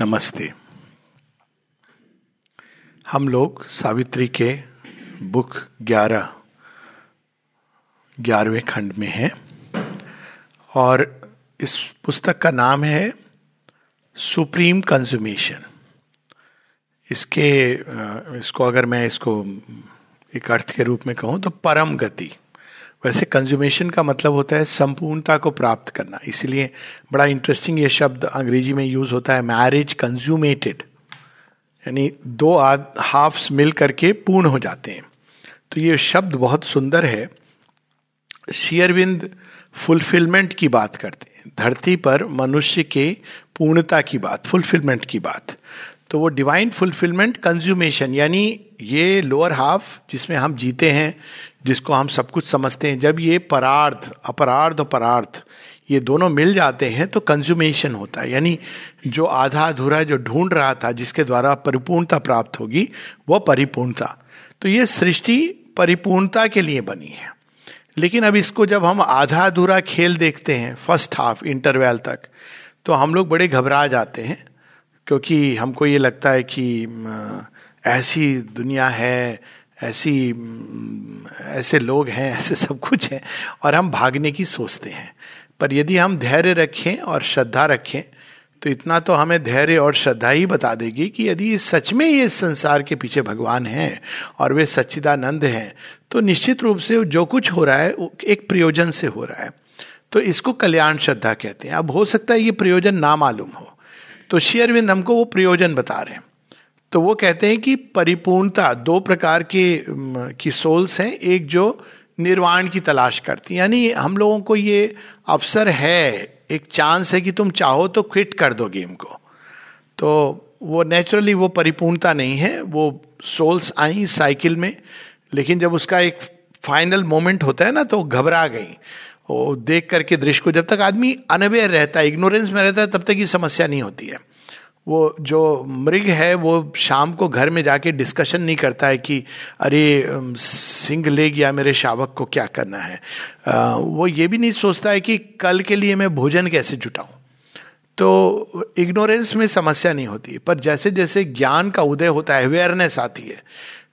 नमस्ते। हम लोग सावित्री के बुक ग्यारह, ग्यारहवें खंड में हैं और इस पुस्तक का नाम है सुप्रीम कंज्यूमेशन। इसके इसको अगर मैं इसको एक अर्थ के रूप में कहूँ तो परम गति। वैसे कंज्यूमेशन का मतलब होता है संपूर्णता को प्राप्त करना। इसलिए बड़ा इंटरेस्टिंग ये शब्द अंग्रेज़ी में यूज़ होता है मैरिज कंज्यूमेटेड यानी दो हाफ्स मिल करके पूर्ण हो जाते हैं। तो ये शब्द बहुत सुंदर है। शेयरविंद फुलफिलमेंट की बात करते हैं। धरती पर मनुष्य के पूर्णता की बात फुलफिलमेंट की बात। तो वो डिवाइन फुलफिलमेंट कंज्यूमेशन यानी ये लोअर हाफ़ जिसमें हम जीते हैं जिसको हम सब कुछ समझते हैं, जब ये परार्थ अपरार्थ और परार्थ, ये दोनों मिल जाते हैं तो कंज्यूमेशन होता है। यानी जो आधा अधूरा जो ढूंढ रहा था, जिसके द्वारा परिपूर्णता प्राप्त होगी, वो परिपूर्णता। तो ये सृष्टि परिपूर्णता के लिए बनी है। लेकिन अब इसको जब हम आधा अधूरा खेल देखते हैं फ़र्स्ट हाफ़ इंटरवेल तक तो हम लोग बड़े घबरा जाते हैं, क्योंकि हमको ये लगता है कि ऐसी दुनिया है ऐसी, ऐसे लोग हैं, ऐसे सब कुछ है, और हम भागने की सोचते हैं। पर यदि हम धैर्य रखें और श्रद्धा रखें तो इतना तो हमें धैर्य और श्रद्धा ही बता देगी कि यदि सच में ये संसार के पीछे भगवान हैं और वे सच्चिदानंद हैं तो निश्चित रूप से जो कुछ हो रहा है एक प्रयोजन से हो रहा है। तो इसको कल्याण श्रद्धा कहते हैं। अब हो सकता है ये प्रयोजन ना मालूम हो। तो शेयरविंद हमको वो प्रयोजन बता रहे हैं। तो वो कहते हैं कि परिपूर्णता, दो प्रकार के की सोल्स हैं, एक जो निर्वाण की तलाश करती यानी हम लोगों को ये अवसर है, एक चांस है कि तुम चाहो तो क्विट कर दो गेम को। तो वो नेचुरली वो परिपूर्णता नहीं है, वो सोल्स आई साइकिल में, लेकिन जब उसका एक फाइनल मोमेंट होता है ना तो घबरा गई। वो देख करके दृश्य को जब तक आदमी अनअवेयर रहता है इग्नोरेंस में रहता है, तब तक ये समस्या नहीं होती है। वो जो मृग है वो शाम को घर में जाके डिस्कशन नहीं करता है कि अरे सिंह ले गया मेरे शावक को क्या करना है? आ, वो ये भी नहीं सोचता है कि कल के लिए मैं भोजन कैसे जुटाऊं। तो इग्नोरेंस में समस्या नहीं होती। पर जैसे जैसे ज्ञान का उदय होता है अवेयरनेस आती है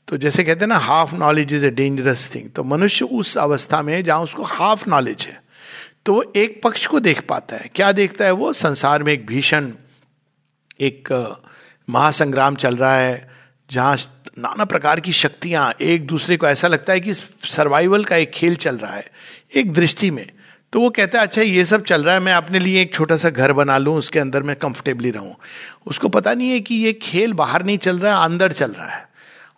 तो जैसे कहते हैं ना half knowledge is a dangerous thing तो मनुष्य उस अवस्था में जहाँ उसको हाफ़ नॉलेज है। तो वो एक पक्ष को देख पाता है। क्या देखता है? वो संसार में एक भीषण एक महासंग्राम चल रहा है, जहाँ नाना प्रकार की शक्तियाँ एक दूसरे को ऐसा लगता है कि सर्वाइवल का एक खेल चल रहा है, एक दृष्टि में। तो वो कहता है अच्छा ये सब चल रहा है, मैं अपने लिए एक छोटा सा घर बना लूँ, उसके अंदर मैं कंफर्टेबली रहूँ। उसको पता नहीं है कि ये खेल बाहर नहीं चल रहा है, अंदर चल रहा है।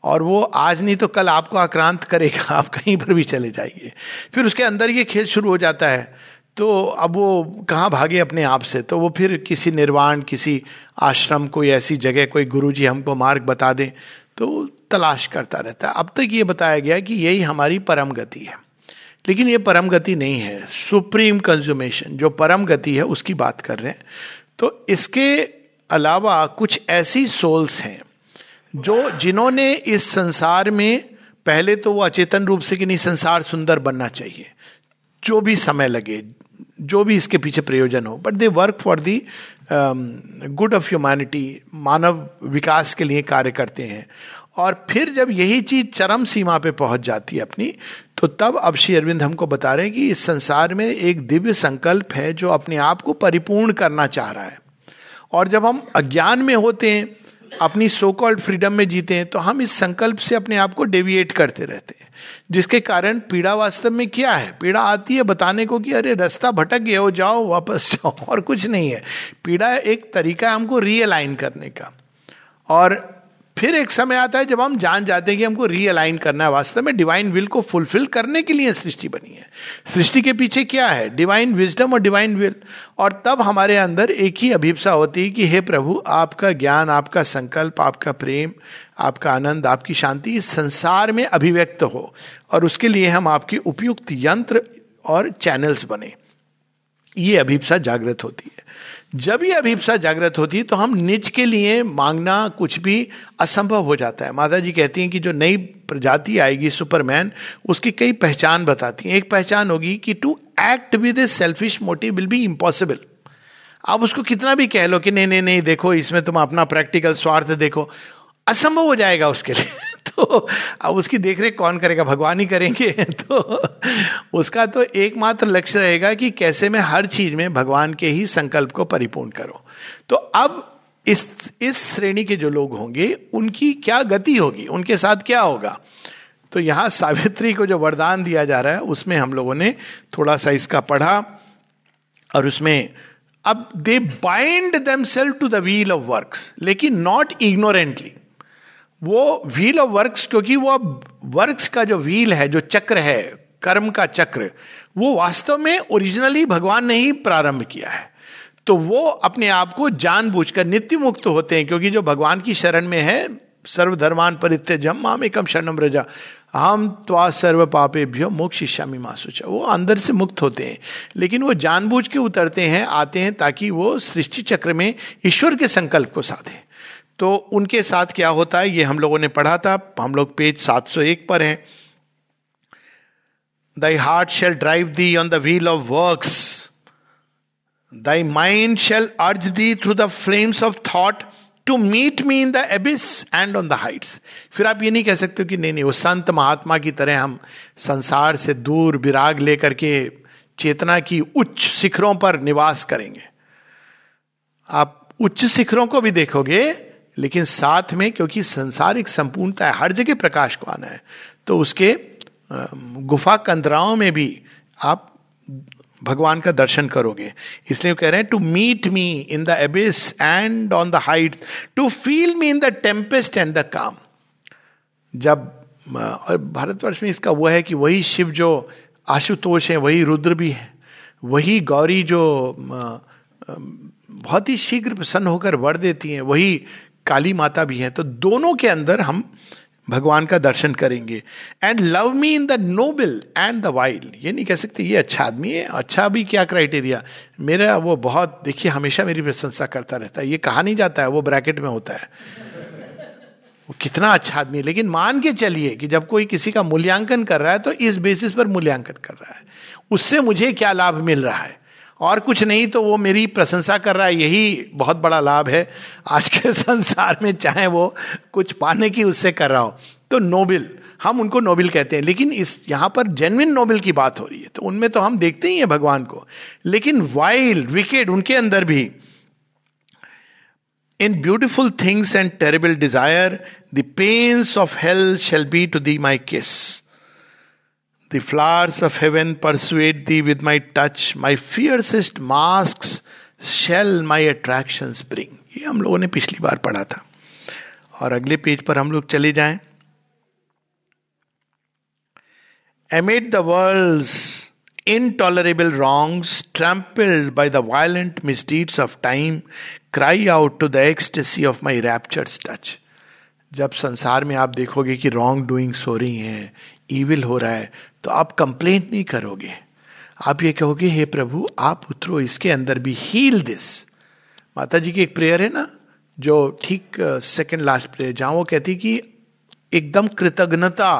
और वो, आज नहीं तो कल आपको आक्रांत करेगा, आप कहीं पर भी चले जाइए। फिर उसके अंदर ये खेल शुरू हो जाता है। तो अब वो कहाँ भागे अपने आप से? तो वो फिर किसी निर्वाण, किसी आश्रम, कोई ऐसी जगह, कोई गुरु जी हमको मार्ग बता दें तो तलाश करता रहता है। अब तक ये बताया गया कि यही हमारी परम गति है। लेकिन ये परम गति नहीं है। सुप्रीम कंज्यूमेशन, जो परम गति है, उसकी बात कर रहे हैं। तो इसके अलावा कुछ ऐसी सोल्स हैं, जो जिन्होंने इस संसार में, पहले तो वो अचेतन रूप से कि नहीं, संसार सुंदर बनना चाहिए। जो भी समय लगे जो भी इसके पीछे प्रयोजन हो but they work for the good of humanity मानव विकास के लिए कार्य करते हैं। और फिर जब यही चीज़ चरम सीमा पे पहुँच जाती है अपनी तो तब अब श्री अरविंद हमको बता रहे हैं कि इस संसार में एक दिव्य संकल्प है जो अपने आप को परिपूर्ण करना चाह रहा है। और जब हम अज्ञान में होते हैं अपनी सो कॉल्ड फ्रीडम में जीते हैं तो हम इस संकल्प से अपने आप को डेविएट करते रहते हैं। जिसके कारण पीड़ा वास्तव में क्या है? पीड़ा आती है बताने को कि अरे रास्ता भटक गया हो जाओ, वापस जाओ, और कुछ नहीं है। पीड़ा एक तरीका है हमको रियलाइन करने का। और फिर एक समय आता है जब हम जान जाते हैं कि हमको रीअलाइन करना है। वास्तव में डिवाइन विल को फुलफिल करने के लिए सृष्टि बनी है। सृष्टि के पीछे क्या है? डिवाइन विजडम और डिवाइन विल और तब हमारे अंदर एक ही अभिप्सा होती है कि, हे प्रभु, आपका ज्ञान, आपका संकल्प, आपका प्रेम, आपका आनंद, आपकी शांति इस संसार में अभिव्यक्त हो और उसके लिए हम आपकी उपयुक्त यंत्र और चैनल्स बने। ये अभिप्सा जागृत होती है। जब ये अभिप्सा जागृत होती है तो हम निज के लिए मांगना कुछ भी असंभव हो जाता है। माता जी कहती हैं कि जो नई प्रजाति आएगी, सुपरमैन, उसकी कई पहचान बताती हैं। एक पहचान होगी कि to act with a selfish motive will be impossible आप उसको कितना भी कह लो कि नहीं नहीं नहीं, देखो, इसमें तुम अपना प्रैक्टिकल स्वार्थ देखो, असंभव हो जाएगा उसके लिए। तो अब उसकी देखरेख कौन करेगा? भगवान ही करेंगे। तो उसका तो एकमात्र लक्ष्य रहेगा कि कैसे मैं हर चीज़ में भगवान के ही संकल्प को परिपूर्ण करूँ। तो अब इस इस श्रेणी के जो लोग होंगे, उनकी क्या गति होगी? उनके साथ क्या होगा? तो यहाँ सावित्री को जो वरदान दिया जा रहा है, उसमें हम लोगों ने थोड़ा सा इसका पढ़ा और उसमें, अब they bind them self to the wheel of works लेकिन नॉट इग्नोरेंटली वो व्हील ऑफ़ वर्क्स क्योंकि वो अब वर्क्स का जो व्हील है, जो चक्र है, कर्म का चक्र, वो वास्तव में ओरिजिनली भगवान ने ही प्रारंभ किया है। तो वो अपने आप को जानबूझकर नित्य मुक्त होते हैं, क्योंकि जो भगवान की शरण में है, सर्वधर्मान परित्य जम माम एकम शरणम रजा, हम त्वा सर्व पापे भ्यो मोक्ष शिष्यामी मासुचा वो अंदर से मुक्त होते हैं, लेकिन वो जानबूझ के उतरते हैं, आते हैं ताकि वो सृष्टि चक्र में ईश्वर के संकल्प को साधे। तो उनके साथ क्या होता है? ये हम लोगों ने पढ़ा था। हम लोग पेज 701 पर हैं। Thy heart shall drive thee on the wheel of works thy mind shall urge thee through the flames of thought to meet me in the abyss and on the heights फिर आप ये नहीं कह सकते कि नहीं नहीं, वो संत महात्मा की तरह हम संसार से दूर विराग लेकर के चेतना की उच्च शिखरों पर निवास करेंगे। आप उच्च शिखरों को भी देखोगे लेकिन साथ में, क्योंकि संसार एक संपूर्णता है, हर जगह प्रकाश को आना है तो उसके गुफा कंदराओं में भी आप भगवान का दर्शन करोगे। इसलिए कह रहे हैं to meet me in the abyss and on the height to feel me in the tempest and the calm जब और भारतवर्ष में इसका वो है कि वही शिव जो आशुतोष है, वही रुद्र भी है, वही गौरी जो बहुत ही शीघ्र प्रसन्न होकर वर देती हैं, वही काली माता भी है तो दोनों के अंदर हम भगवान का दर्शन करेंगे। And love me in the noble and the wild ये नहीं कह सकते, ये अच्छा आदमी है अच्छा भी क्या क्राइटेरिया मेरा वो बहुत, देखिए, हमेशा मेरी प्रशंसा करता रहता है। ये कहा नहीं जाता है, वो ब्रैकेट में होता है। वो कितना अच्छा आदमी है। लेकिन मान के चलिए कि जब कोई किसी का मूल्यांकन कर रहा है तो इस बेसिस पर मूल्यांकन कर रहा है। उससे मुझे क्या लाभ मिल रहा है? और कुछ नहीं तो वो मेरी प्रशंसा कर रहा है, यही बहुत बड़ा लाभ है। आज के संसार में चाहे वो कुछ पाने की उससे कर रहा हो। तो नोबल, हम उनको नोबल कहते हैं, लेकिन इस, यहाँ पर जेनविन नोबल की बात हो रही है तो उनमें तो हम देखते ही हैं भगवान को। लेकिन वाइल्ड विकेड उनके अंदर भी in beautiful things and terrible desire the pains of health shall be to thee my kiss The flowers of heaven persuade thee with my touch. My fiercest masks shall my attractions bring. ये हम लोगों ने पिछली बार पढ़ा था और अगले page पर हम लोग चले जाएँ Amid the world's intolerable wrongs, trampled by the violent misdeeds of time, cry out to the ecstasy of my raptured touch. जब संसार में आप देखोगे कि रॉन्ग डूइंग्स हो रही हैं ईविल हो रहा है तो आप कंप्लेंट नहीं करोगे। आप ये कहोगे, हे प्रभु, आप उतरो, इसके अंदर भी हील दिस माता जी की एक प्रेयर है ना, जो ठीक सेकंड लास्ट प्रेयर जहाँ वो कहती कि एकदम कृतज्ञता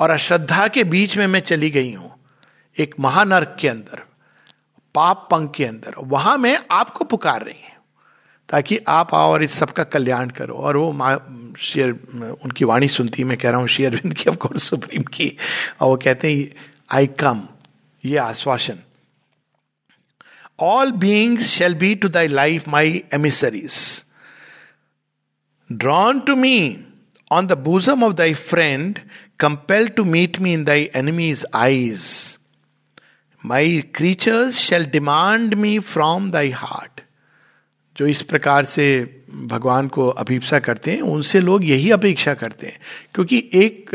और अश्रद्धा के बीच में मैं चली गई हूँ, एक महानर्क के अंदर, पाप पंख के अंदर, वहाँ मैं आपको पुकार रही हूँ। ताकि आप आओ और इस सबका कल्याण करो। और वो शेयर उनकी वाणी सुनती, मैं कह रहा हूँ शेयरविंद की ऑफकोर्स सुप्रीम की। और वो कहते हैं आई कम ये आश्वासन। All beings shall be to thy life my emissaries drawn to me on the bosom of thy friend compel to meet me in thy enemies eyes my creatures shall demand me from thy heart जो इस प्रकार से भगवान को अभिप्सा करते हैं, उनसे लोग यही अपेक्षा करते हैं। क्योंकि एक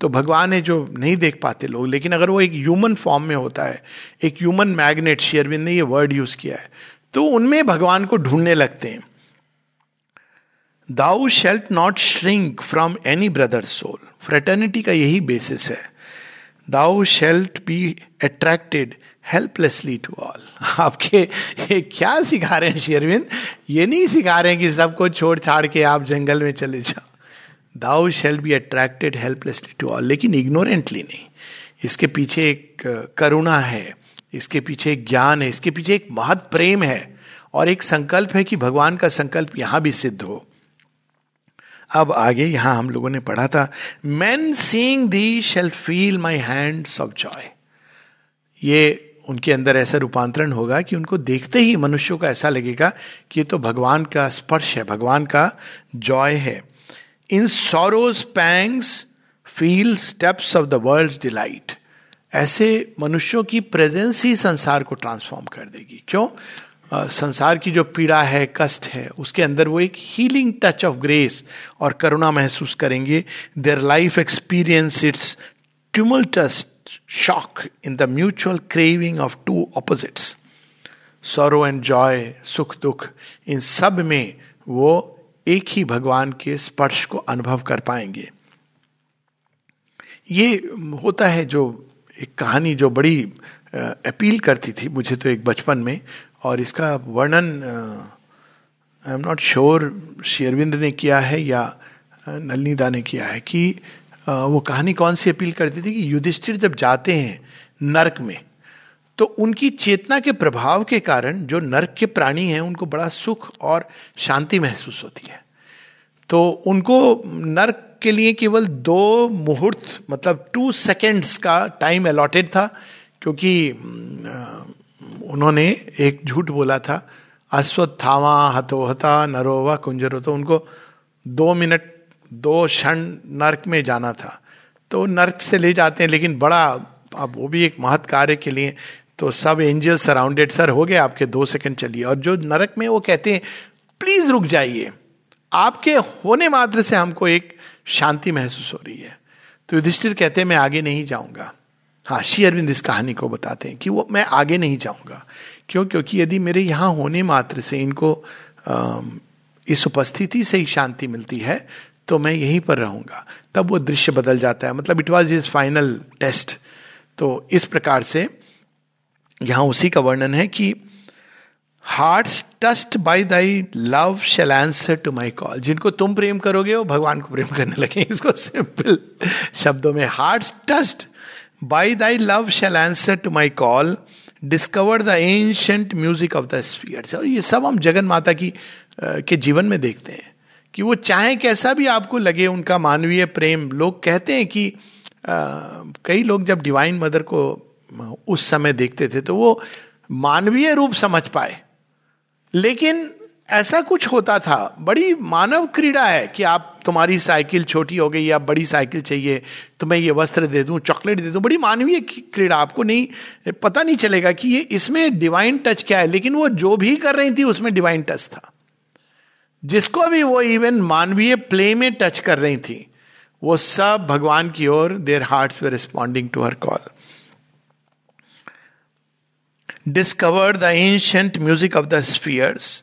तो भगवान है जो नहीं देख पाते लोग, लेकिन अगर वो एक ह्यूमन फॉर्म में होता है, एक ह्यूमन मैग्नेट शेयरविंद ने ये वर्ड यूज़ किया है तो उनमें भगवान को ढूँढने लगते हैं। Thou shalt not shrink from any brother soul fraternity का यही बेसिस है। Thou shalt be attracted helplessly to all आपके ये क्या सिखा रहे हैं शेरविंद ये नहीं सिखा रहे हैं कि सबको छोड़ छाड़ के आप जंगल में चले जाओ। Thou shall be attracted helplessly to all लेकिन इग्नोरेंटली नहीं। इसके पीछे एक करुणा है, इसके पीछे एक ज्ञान है, इसके पीछे एक महत प्रेम है, और एक संकल्प है कि भगवान का संकल्प यहाँ भी सिद्ध हो। अब आगे यहाँ हम लोगों ने पढ़ा था man seeing thee shall feel my hands of joy ये उनके अंदर ऐसा रूपांतरण होगा कि उनको देखते ही मनुष्यों को ऐसा लगेगा कि ये तो भगवान का स्पर्श है, भगवान का जॉय है। In sorrows pangs feel steps of the world delight. ऐसे मनुष्यों की प्रेजेंस ही संसार को ट्रांसफॉर्म कर देगी। क्यों? संसार की जो पीड़ा है, कष्ट है, उसके अंदर वो एक हीलिंग टच ऑफ़ ग्रेस और करुणा महसूस करेंगे। Their life experience it's tumultuous shock in the mutual craving of two opposites sorrow and joy सुख दुख इन सब में वो एक ही भगवान के स्पर्श को अनुभव कर पाएँगे ये होता है जो एक कहानी जो बड़ी अपील करती थी मुझे तो एक बचपन में और इसका वर्णन आई एम नॉट श्योर शेरविंद ने किया है या नलनीदा ने किया है कि वो कहानी कौन सी अपील करती थी कि युधिष्ठिर जब जाते हैं नर्क में तो उनकी चेतना के प्रभाव के कारण जो नर्क के प्राणी हैं, उनको बड़ा सुख और शांति महसूस होती है। तो उनको नर्क के लिए केवल दो मुहूर्त मतलब टू सेकेंड्स का टाइम अलॉटेड था, क्योंकि उन्होंने एक झूठ बोला था अश्वत्थावा हतोहता नरोवा कुंजरो। तो उनको दो मिनट दो क्षण नर्क में जाना था। तो नर्क से ले जाते हैं लेकिन बड़ा अब वो भी एक महत् कार्य के लिए। तो सब एंजल सराउंडेड सर हो गए आपके दो सेकंड चलिए। और जो नरक में वो कहते हैं प्लीज़ रुक जाइए। आपके होने मात्र से हमको एक शांति महसूस हो रही है। तो युधिष्ठिर कहते हैं मैं आगे नहीं जाऊँगा। हाँ श्री अरविंद इस कहानी को बताते हैं कि वो मैं आगे नहीं जाऊँगा। क्यों? क्योंकि यदि मेरे यहाँ होने मात्र से इनको आ, इस उपस्थिति से ही शांति मिलती है तो मैं यहीं पर रहूँगा। तब वो दृश्य बदल जाता है। मतलब it was is final test तो इस प्रकार से यहाँ उसी का वर्णन है कि heart thrust by thy love shall answer to my call जिनको तुम प्रेम करोगे, वो भगवान को प्रेम करने लगे। इसको सिंपल शब्दों में heart thrust by thy love shall answer to my call discover the ancient music of the spheres और ये सब हम जगन माता की के जीवन में देखते हैं। कि वो चाहे कैसा भी आपको लगे उनका मानवीय प्रेम लोग कहते हैं कि आ, कई लोग जब डिवाइन मदर को उस समय देखते थे तो वो मानवीय रूप समझ पाए। लेकिन ऐसा कुछ होता था बड़ी मानव क्रीड़ा है कि आप तुम्हारी साइकिल छोटी हो गई या बड़ी साइकिल चाहिए तो मैं ये वस्त्र दे दूँ चॉकलेट दे दूँ बड़ी मानवीय क्रीड़ा आपको नहीं पता नहीं चलेगा कि ये इसमें डिवाइन टच क्या है लेकिन वो जो भी कर रही थी उसमें डिवाइन टच था। जिसको भी वो इवन मानवीय प्ले में टच कर रही थी, वो सब भगवान की ओर there heart they responding to her call discover the ancient music of the spheres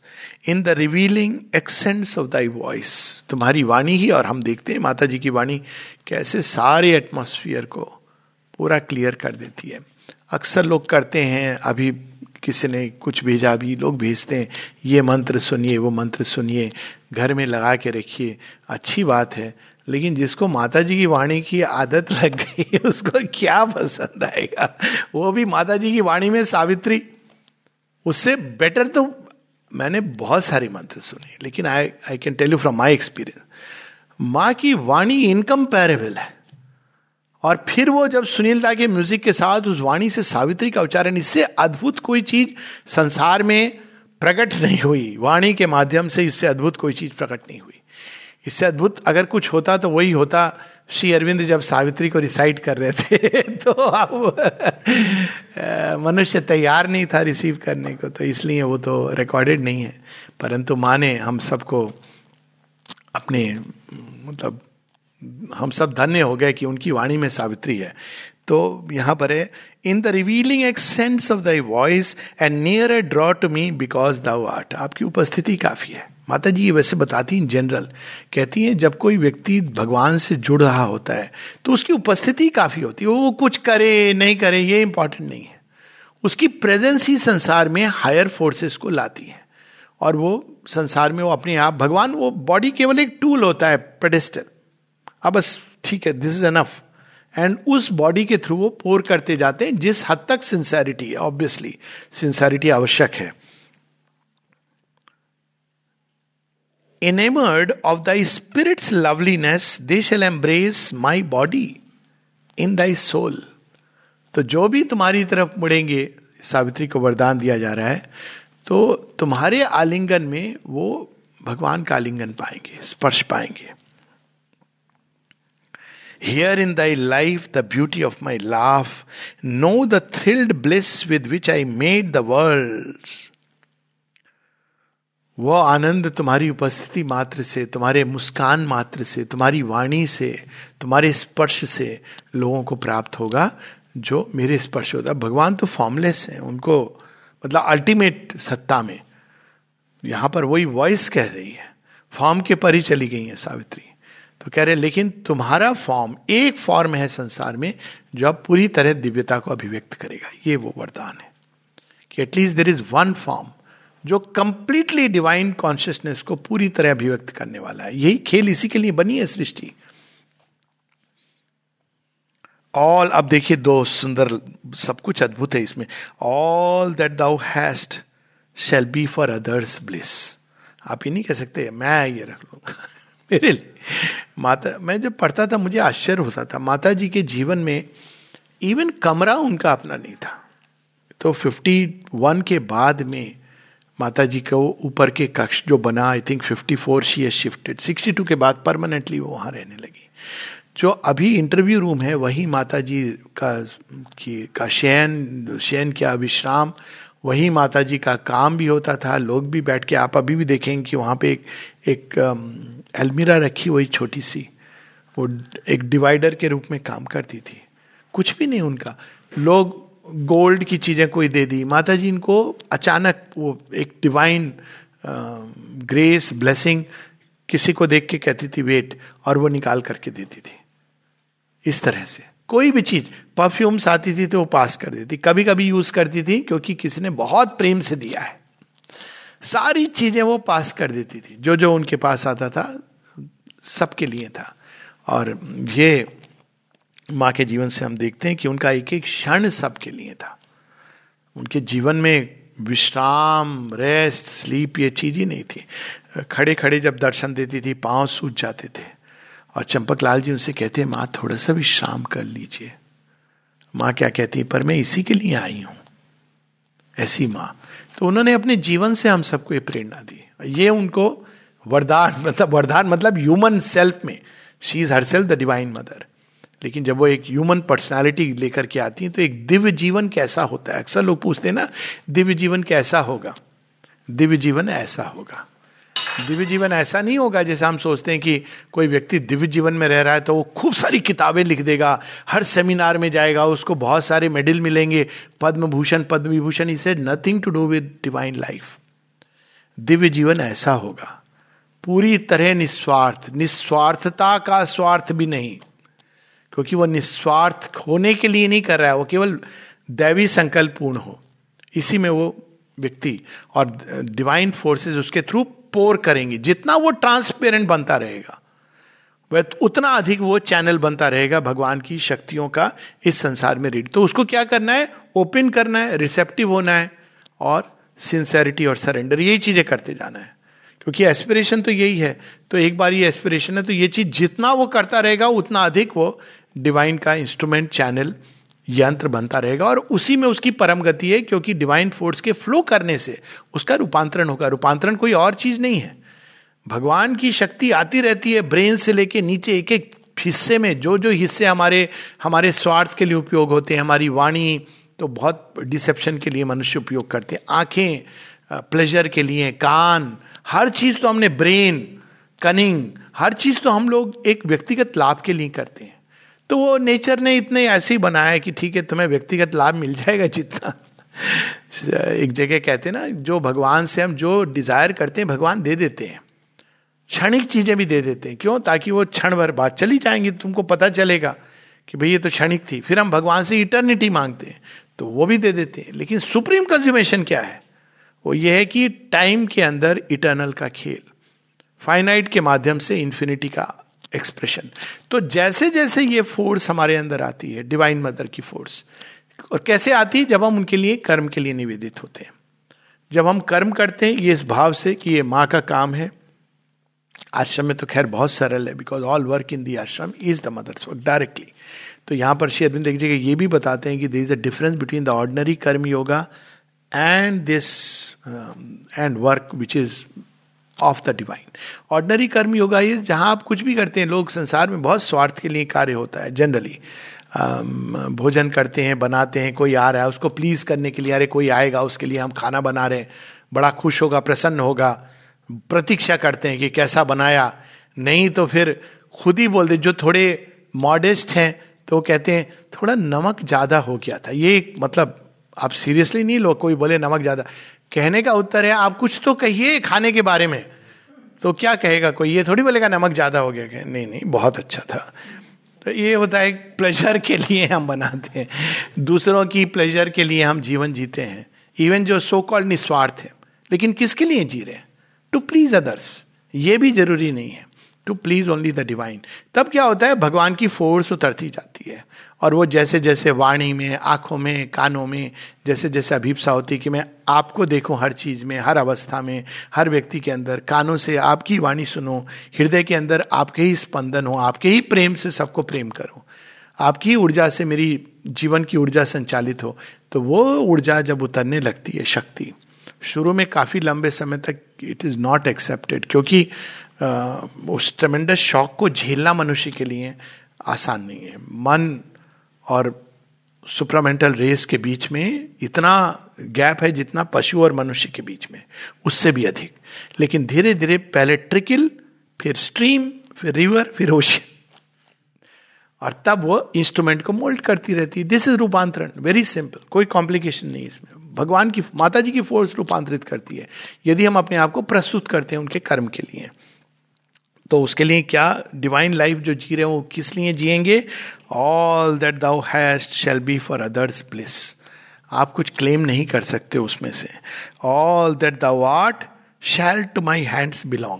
in the revealing accents of thy voice तुम्हारी वाणी ही, और हम देखते हैं माता जी की वाणी कैसे सारे एटमोस्फियर को पूरा क्लियर कर देती है। अक्सर लोग करते हैं, अभी किसी ने कुछ भेजा भी लोग भेजते हैं, ये मंत्र सुनिए, वो मंत्र सुनिए, घर में लगा के रखिए, अच्छी बात है। लेकिन जिसको माता जी की वाणी की आदत लग गई, उसको क्या पसंद आएगा? वो भी माता जी की वाणी में सावित्री। उससे बेटर तो मैंने बहुत सारे मंत्र सुने, लेकिन I I can tell you from my experience माँ की वाणी इनकम्पेरेबल है। और फिर वो जब सुनीलता के म्यूज़िक के साथ उस वाणी से सावित्री का उच्चारण, इससे अद्भुत कोई चीज़ संसार में प्रकट नहीं हुई। वाणी के माध्यम से इससे अद्भुत कोई चीज़ प्रकट नहीं हुई। इससे अद्भुत अगर कुछ होता तो वही होता। श्री अरविंद जब सावित्री को रिसाइट कर रहे थे तो अब मनुष्य तैयार नहीं था रिसीव करने को तो इसलिए वो तो रिकॉर्डेड नहीं है। परंतु माँ ने हम सबको अपने मतलब हम सब धन्य हो गए कि उनकी वाणी में सावित्री है। तो यहाँ पर है in the revealing accents of thy voice and near a draw to me because thou art आपकी उपस्थिति काफ़ी है। माता जी ये वैसे बताती हैं जनरल कहती हैं, जब कोई व्यक्ति भगवान से जुड़ रहा होता है तो उसकी उपस्थिति काफ़ी होती है। वो कुछ करे, नहीं करे, ये इंपॉर्टेंट नहीं है। उसकी प्रेजेंस ही संसार में हायर फोर्सेस को लाती है। और वो संसार में वो अपने आप, भगवान वो बॉडी केवल एक टूल होता है पेडेस्टल अब बस ठीक है दिस इज़ एनफ एंड उस बॉडी के थ्रू वो पोर करते जाते हैं जिस हद तक सिंसेरिटी है ऑब्वियसली सिंसेरिटी आवश्यक है. Enamored of thy spirit's loveliness, they shall embrace my body in thy soul. तो जो भी तुम्हारी तरफ़ मुड़ेंगे सावित्री को वरदान दिया जा रहा है तो तुम्हारे आलिंगन में वो भगवान का आलिंगन पाएँगे स्पर्श पाएँगे। Here in thy life, the beauty of my laugh. Know the thrilled bliss with which I made the worlds. वो आनंद तुम्हारी उपस्थिति मात्र से, तुम्हारे मुस्कान मात्र से, तुम्हारी वाणी से, तुम्हारे स्पर्श से लोगों को प्राप्त होगा, जो मेरे स्पर्श होता भगवान तो फॉर्मलेस है, उनको मतलब अल्टीमेट सत्ता में यहाँ पर वही वॉइस कह रही है फॉर्म के पर ही चली गई है, सावित्री तो कह रहे, लेकिन तुम्हारा फॉर्म एक फॉर्म है संसार में, जो अब पूरी तरह दिव्यता को अभिव्यक्त करेगा। ये वो वरदान है कि at least there is one form जो कंप्लीटली डिवाइन कॉन्शियसनेस को पूरी तरह अभिव्यक्त करने वाला है। यही खेल इसी के लिए बनी है सृष्टि। ऑल अब देखिए दो सुंदर, सब कुछ अद्भुत है इसमें। All that thou hast shall be for others bliss आप ही नहीं कह सकते, मैं ये रख लूँगा। मेरे लिए। माता, मैं जब पढ़ता था, मुझे आश्चर्य होता था। माता जी के जीवन में इवन कमरा उनका अपना नहीं था। तो 51 के बाद में माता जी को ऊपर के कक्ष जो बना आई थिंक 54 फोर शी है शिफ्टेड 62 के बाद परमानेंटली वो वहाँ रहने लगी। जो अभी इंटरव्यू रूम है, वही माता जी का, की, का शयन शयन क्या विश्राम वही माता जी का काम भी होता था। लोग भी बैठ के, आप अभी भी देखेंगे कि वहाँ पे एक एक अलमीरा रखी हुई छोटी सी, वो एक डिवाइडर के रूप में काम करती थी। कुछ भी नहीं उनका। लोग गोल्ड की चीज़ें कोई दे दी। माता जी इनको अचानक वो एक डिवाइन ग्रेस ब्लेसिंग किसी को देख के कहती थी, वेट, और वो निकाल करके देती थी। इस तरह से। कोई भी चीज़, परफ्यूम्स आती थी तो वो पास कर देती। कभी कभी यूज़ करती थी क्योंकि किसी ने बहुत प्रेम से दिया है। सारी चीज़ें वो पास कर देती थी। जो जो उनके पास आता था, सबके लिए था। और ये माँ के जीवन से हम देखते हैं कि उनका एक एक क्षण सबके लिए था। उनके जीवन में विश्राम रेस्ट स्लीप ये चीज़ ही नहीं थी। खड़े खड़े जब दर्शन देती थी, पाँव सूझ जाते थे। और चंपक लाल जी उनसे कहते हैं, माँ, थोड़ा सा विश्राम कर लीजिए। माँ क्या कहती है, पर मैं इसी के लिए आई हूँ। ऐसी माँ। तो उन्होंने अपने जीवन से हम सबको ये प्रेरणा दी। ये उनको वरदान मतलब वरदान मतलब ह्यूमन सेल्फ में। She is herself the divine mother लेकिन जब वो एक ह्यूमन पर्सनालिटी लेकर के आती है तो एक दिव्य जीवन कैसा होता है? अक्सर लोग पूछते हैं ना, दिव्य जीवन कैसा होगा? दिव्य जीवन ऐसा होगा। दिव्य जीवन ऐसा नहीं होगा जैसे हम सोचते हैं कि कोई व्यक्ति दिव्य जीवन में रह रहा है तो वो खूब सारी किताबें लिख देगा, हर सेमिनार में जाएगा, उसको बहुत सारे मेडल मिलेंगे पद्म भूषण पद्म विभूषण इसे nothing to do with divine life Divya जीवन ऐसा होगा। पूरी तरह निस्वार्थ, निस्वार्थता का स्वार्थ भी नहीं। क्योंकि वह निस्वार्थ होने के लिए नहीं कर रहा है, वो केवल दैवी संकल्प पूर्ण हो। इसी में वो व्यक्ति और डिवाइन फोर्सेस उसके थ्रू पोर करेंगी, जितना वो ट्रांसपेरेंट बनता रहेगा, वह उतना अधिक वो चैनल बनता रहेगा भगवान की शक्तियों का इस संसार में रीड तो उसको क्या करना है? ओपन करना है रिसेप्टिव होना है और सिंसेरिटी और सरेंडर यही चीज़ें करते जाना है। क्योंकि एस्पिरेशन तो यही है। तो एक बार ये एस्पिरेशन है तो ये चीज़ जितना वो करता रहेगा, उतना अधिक वो डिवाइन का इंस्ट्रूमेंट चैनल यंत्र बनता रहेगा और उसी में उसकी परम गति है, क्योंकि डिवाइन फोर्स के फ्लो करने से उसका रूपांतरण होगा। रूपांतरण कोई और चीज़ नहीं है। भगवान की शक्ति आती रहती है ब्रेन से लेके नीचे एक एक हिस्से में। जो जो हिस्से हमारे हमारे स्वार्थ के लिए उपयोग होते हैं, हमारी वाणी तो बहुत डिसेप्शन के लिए मनुष्य उपयोग करते हैं। आँखें प्लेजर के लिए, कान, हर चीज़ तो हमने ब्रेन कनिंग हर चीज़ तो हम लोग एक व्यक्तिगत लाभ के लिए करते हैं। तो वो नेचर ने इतने ऐसे ही बनाया कि ठीक है, तुम्हें व्यक्तिगत लाभ मिल जाएगा जितना। एक जगह कहते हैं ना, जो भगवान से हम जो डिज़ायर करते हैं, भगवान दे देते हैं। क्षणिक चीज़ें भी दे देते हैं। क्यों? ताकि वो क्षण भर बाद चली जाएँगी, तुमको पता चलेगा कि भाई ये तो क्षणिक थी। फिर हम भगवान से इटर्निटी मांगते हैं तो वो भी दे देते हैं। लेकिन सुप्रीम कंज्यूमेशन क्या है? वो ये है कि टाइम के अंदर इटर्नल का खेल फाइनाइट के माध्यम से इन्फिनिटी का एक्सप्रेशन तो जैसे जैसे ये फोर्स हमारे अंदर आती है डिवाइन मदर की फोर्स और कैसे आती है? जब हम उनके लिए, कर्म के लिए निवेदित होते हैं। जब हम कर्म करते हैं, ये इस भाव से कि ये माँ का काम है। आश्रम में तो खैर बहुत सरल है because all work in the ashram is the mother's work directly तो यहाँ पर श्री अरविंद जगह ये भी बताते हैं कि there is a difference between the ordinary karma yoga and this and work which is of the divine ordinary karma yoga ये जहाँ आप कुछ भी करते हैं, लोग संसार में बहुत स्वार्थ के लिए कार्य होता है जनरली भोजन करते हैं, बनाते हैं, कोई आ रहा है, उसको प्लीज़ करने के लिए, अरे कोई आएगा, उसके लिए हम खाना बना रहे हैं, बड़ा खुश होगा, प्रसन्न होगा, प्रतीक्षा करते हैं कि कैसा बनाया। नहीं तो फिर खुद ही बोल दे, जो थोड़े मॉडेस्ट हैं तो कहते हैं, थोड़ा नमक ज़्यादा हो गया था। ये मतलब आप सीरियसली नहीं लो, कोई बोले नमक ज़्यादा। कहने का उत्तर है, आप कुछ तो कहिए खाने के बारे में। तो क्या कहेगा कोई? ये थोड़ी बोलेगा, नमक ज़्यादा हो गया नहीं नहीं, बहुत अच्छा था। तो ये होता है प्लेजर के लिए हम बनाते हैं। दूसरों की प्लेजर के लिए हम जीवन जीते हैं। इवन जो सो कॉल्ड निस्वार्थ है। लेकिन किसके लिए जी रहे हैं? टू प्लीज़ अदर्स ये भी ज़रूरी नहीं है। To please only the divine तब क्या होता है? भगवान की फोर्स उतरती जाती है। और वो जैसे जैसे वाणी में, आँखों में, कानों में जैसे जैसे अभीपसा होती कि मैं आपको देखूँ हर चीज़ में, हर अवस्था में, हर व्यक्ति के अंदर, कानों से आपकी वाणी सुनो, हृदय के अंदर आपके ही स्पंदन हो, आपके ही प्रेम से सबको प्रेम करो। आपकी ऊर्जा से मेरी जीवन की ऊर्जा संचालित हो तो वो ऊर्जा जब उतरने लगती है, शक्ति, शुरू में काफ़ी लंबे समय तक इट इज़ नॉट एक्सेप्टेड क्योंकि उस ट्रमेंडस शॉक को झेलना मनुष्य के लिए आसान नहीं है। मन और सुपरामेंटल रेस के बीच में इतना गैप है जितना पशु और मनुष्य के बीच में, उससे भी अधिक। लेकिन धीरे धीरे पहले ट्रिकल फिर स्ट्रीम फिर रिवर फिर ओशियन और तब वो इंस्ट्रूमेंट को मोल्ड करती रहती है। दिस इज़ रूपांतरण। वेरी सिंपल कोई कॉम्प्लिकेशन नहीं इसमें। भगवान की, माता जी की फोर्स रूपांतरित करती है। यदि हम अपने आप को प्रस्तुत करते हैं उनके कर्म के लिए। तो उसके लिए क्या? डिवाइन लाइफ जो जी रहे हैं वो किस लिए जिएँगे? All that thou hast shall be for others bliss आप कुछ क्लेम नहीं कर सकते उसमें से। All that thou art shall to my hands belong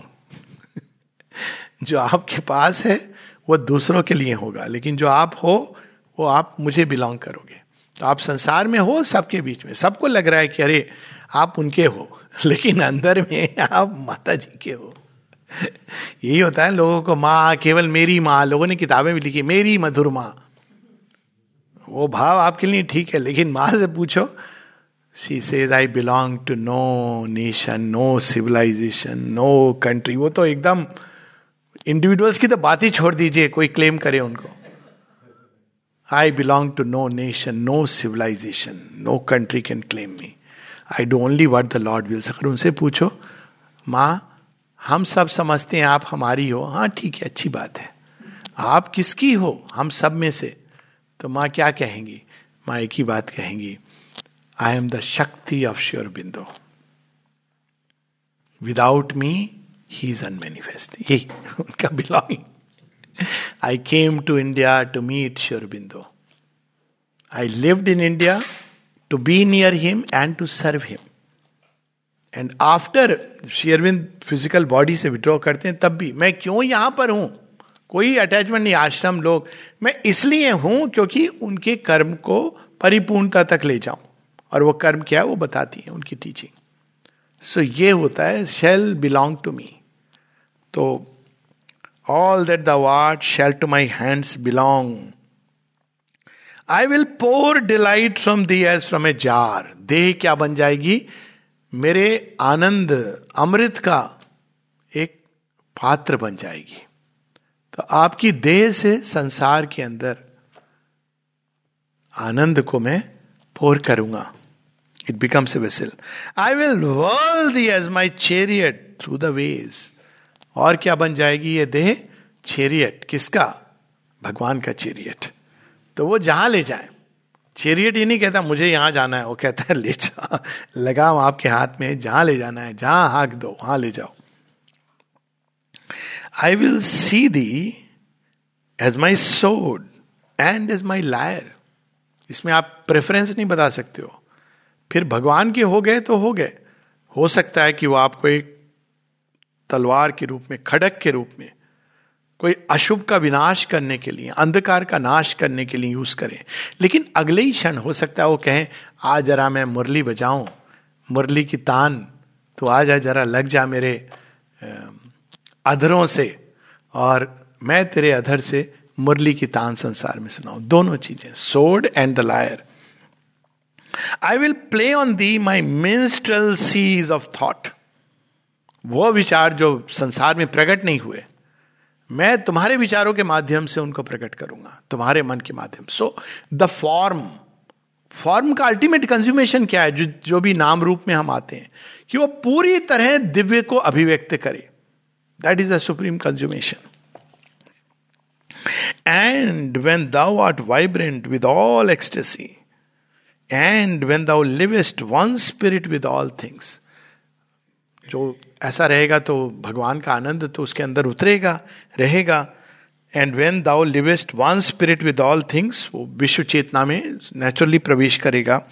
जो आपके पास है, वो दूसरों के लिए होगा। लेकिन जो आप हो, वो आप मुझे बिलोंग करोगे। तो आप संसार में हो, सबके बीच में। सबको लग रहा है कि अरे, आप उनके हो, लेकिन अंदर में आप माता जी के हो। यही होता है, लोगों को माँ, केवल मेरी माँ, लोगों ने किताबें भी लिखी, मेरी मधुर माँ। वो भाव आपके लिए ठीक है, लेकिन माँ से पूछो she says I belong to no nation no civilization no country वो तो एकदम इंडिविजुअल्स की तो बात ही छोड़ दीजिए, कोई क्लेम करे उनको। I belong to no nation no civilization no country can claim me I do only what the lord wills अगर उनसे पूछो, माँ हम सब समझते हैं आप हमारी हो। हाँ ठीक है, अच्छी बात है। आप किसकी हो? हम सब में से। तो माँ क्या कहेंगी? माँ एक ही बात कहेंगी I am the shakti of Aurobindo without me he is unmanifest ये उनका belonging I came to India to meet Aurobindo I lived in India to be near him and to serve him. And after Aurobindo physical body से withdraw करते हैं तब भी। मैं क्यों यहाँ पर हूँ? कोई अटैचमेंट नहीं आश्रम लोग। मैं इसलिए हूँ क्योंकि उनके कर्म को परिपूर्णता तक ले जाऊँ। और वो कर्म क्या है? वो बताती है उनकी टीचिंग सो so, ये होता है शेल बिलोंग टू मी तो all that thou art shall to my hands belong I will pour delight from thee as from a jar. देह क्या बन जाएगी? मेरे आनंद अमृत का एक पात्र बन जाएगी। तो आपकी देह से संसार के अंदर आनंद को मैं पोर करूँगा। It becomes a vessel I will whirl thee as my chariot through the ways और क्या बन जाएगी ये देह? चेरियट किसका? भगवान का चेरियट तो वो जहाँ ले जाए। चेरियट ये नहीं कहता, मुझे यहाँ जाना है। वो कहता है, ले जा, लगाम आपके हाथ में, जहाँ ले जाना है, जहाँ हाक दो, वहाँ ले जाओ। I will see the as माई सोड एंड एज माई लायर इसमें आप प्रेफरेंस नहीं बता सकते हो। फिर भगवान के हो गए तो हो गए। हो सकता है कि वो आपको एक तलवार के रूप में, खड़क के रूप में कोई अशुभ का विनाश करने के लिए, अंधकार का नाश करने के लिए यूज़ करें। लेकिन अगले ही क्षण हो सकता है वो कहें, आ जरा मैं मुरली बजाऊं, मुरली की तान तो आ जा जरा, लग जा मेरे अधरों से, और मैं तेरे अधर से मुरली की तान संसार में सुनाऊं। दोनों चीज़ें sword and the lyre I will play on thee my minstrel seas of thought वो विचार जो संसार में प्रकट नहीं हुए मैं तुम्हारे विचारों के माध्यम से उनको प्रकट करूँगा, तुम्हारे मन के माध्यम सो। द फॉर्म फॉर्म का अल्टीमेट कंज्यूमेशन क्या है? जो जो भी नाम रूप में हम आते हैं, कि वो पूरी तरह दिव्य को अभिव्यक्त करे। That is the supreme consummation and when thou art vibrant with all ecstasy and when thou livest one spirit with all things जो ऐसा रहेगा तो भगवान का आनंद तो उसके अंदर उतरेगा रहेगा। And when thou livest one spirit with all things वो विश्व चेतना में नेचुरली प्रवेश करेगा।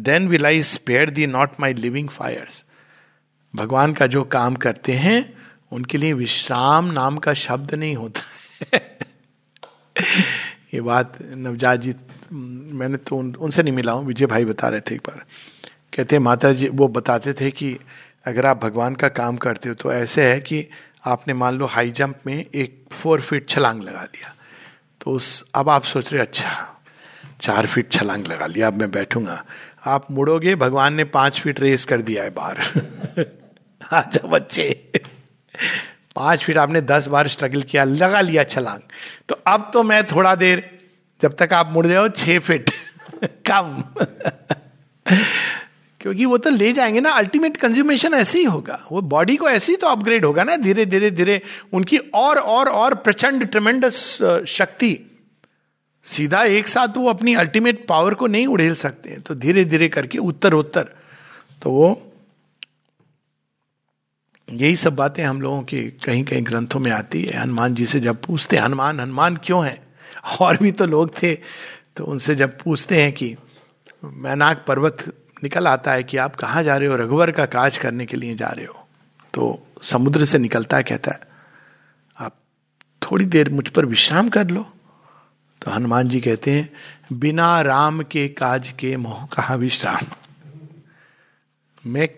Then will I spare thee not my living fires भगवान का जो काम करते हैं उनके लिए विश्राम नाम का शब्द नहीं होता ये बात नवजात जी मैंने तो उन, उनसे नहीं मिला हूँ विजय भाई बता रहे थे एक बार। कहते माता जी वो बताते थे कि अगर आप भगवान का काम करते हो तो ऐसे है कि आपने मान लो हाई जंप में एक फोर फीट छलांग लगा लिया तो उस, अब आप सोच रहे अच्छा चार फीट छलांग लगा लिया, अब मैं बैठूँगा। आप मुड़ोगे, भगवान ने पाँच फीट रेस कर दिया है बाहर अच्छा बच्चे, पाँच फीट आपने दस बार स्ट्रगल किया, लगा लिया छलांग। तो अब तो मैं थोड़ा देर, जब तक आप मुड़ जाओ, छह फीट कम। क्योंकि वो तो ले जाएँगे ना अल्टीमेट कंज्यूमेशन ऐसे ही होगा। वो बॉडी को ऐसे ही तो अपग्रेड होगा ना, धीरे धीरे धीरे। उनकी और और और प्रचंड ट्रमेंडस शक्ति। सीधा एक साथ वो अपनी अल्टीमेट पावर को नहीं उड़ेल सकते। तो धीरे धीरे करके उत्तर उत्तर तो वो, यही सब बातें हम लोगों के कहीं कहीं ग्रंथों में आती है। हनुमान जी से जब पूछते हनुमान हनुमान क्यों है? और भी तो लोग थे तो उनसे जब पूछते हैं कि मैनाक पर्वत निकल आता है कि आप कहाँ जा रहे हो, रघुवर का काज करने के लिए जा रहे हो। तो समुद्र से निकलता है, कहता है, आप थोड़ी देर मुझ पर विश्राम कर लो। तो हनुमान जी कहते हैं, बिना राम के काज के मोह कहा विश्राम? मैं